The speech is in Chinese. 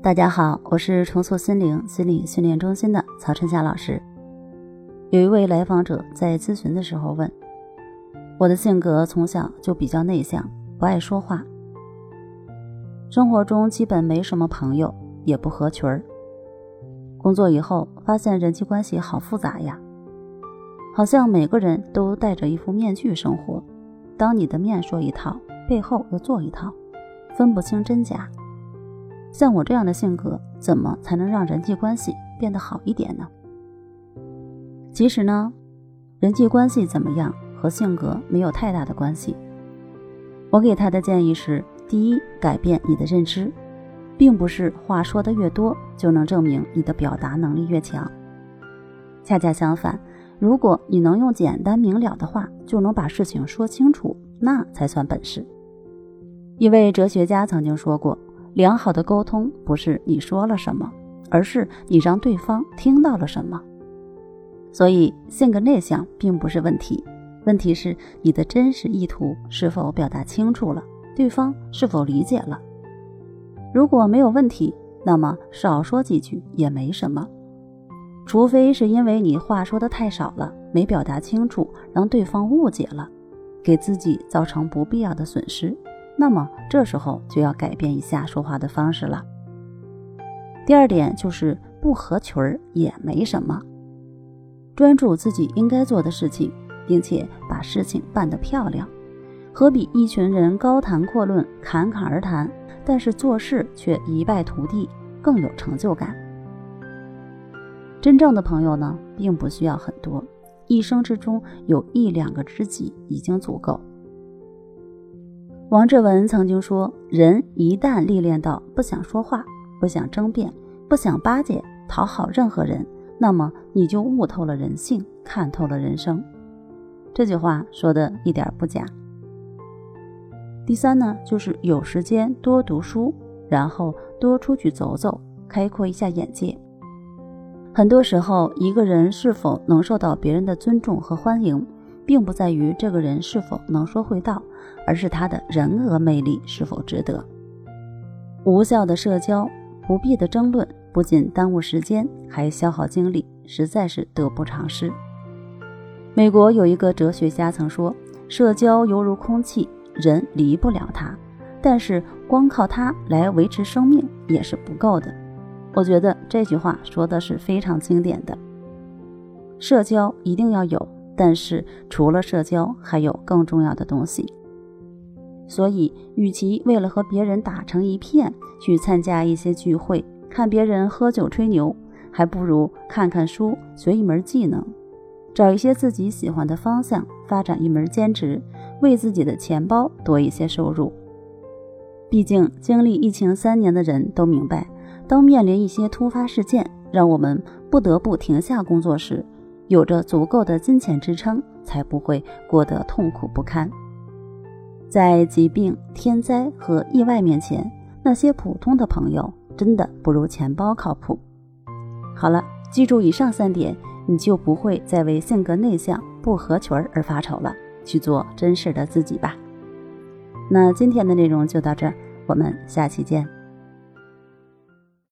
大家好，我是重塑心灵心理训练中心的曹春霞老师。有一位来访者在咨询的时候问：“我的性格从小就比较内向，不爱说话，生活中基本没什么朋友，也不合群儿。工作以后发现人际关系好复杂呀，好像每个人都戴着一副面具生活，当你的面说一套，背后又做一套，分不清真假。”像我这样的性格，怎么才能让人际关系变得好一点呢？其实呢，人际关系怎么样和性格没有太大的关系。我给他的建议是：第一，改变你的认知，并不是话说的越多就能证明你的表达能力越强。恰恰相反，如果你能用简单明了的话就能把事情说清楚，那才算本事。一位哲学家曾经说过。良好的沟通不是你说了什么，而是你让对方听到了什么。所以，性格内向并不是问题，问题是你的真实意图是否表达清楚了，对方是否理解了。如果没有问题，那么少说几句也没什么，除非是因为你话说的太少了，没表达清楚，让对方误解了，给自己造成不必要的损失。那么这时候就要改变一下说话的方式了。第二点就是不合群儿也没什么，专注自己应该做的事情，并且把事情办得漂亮，何比一群人高谈阔论、侃侃而谈，但是做事却一败涂地更有成就感？真正的朋友呢，并不需要很多，一生之中有一两个知己已经足够。王志文曾经说：“人一旦历练到不想说话、不想争辩、不想巴结、讨好任何人，那么你就悟透了人性，看透了人生。”这句话说的一点不假。第三呢，就是有时间多读书，然后多出去走走，开阔一下眼界。很多时候，一个人是否能受到别人的尊重和欢迎。并不在于这个人是否能说会道，而是他的人格魅力是否值得。无效的社交、不必的争论，不仅耽误时间，还消耗精力，实在是得不偿失。美国有一个哲学家曾说：“社交犹如空气，人离不了它，但是光靠它来维持生命也是不够的。”我觉得这句话说的是非常经典的。社交一定要有。但是除了社交，还有更重要的东西。所以，与其为了和别人打成一片去参加一些聚会，看别人喝酒吹牛，还不如看看书，学一门技能，找一些自己喜欢的方向，发展一门兼职，为自己的钱包多一些收入。毕竟，经历疫情三年的人都明白，当面临一些突发事件，让我们不得不停下工作时。有着足够的金钱支撑，才不会过得痛苦不堪。在疾病、天灾和意外面前，那些普通的朋友真的不如钱包靠谱。好了，记住以上三点，你就不会再为性格内向、不合群而发愁了。去做真实的自己吧。那今天的内容就到这儿，我们下期见。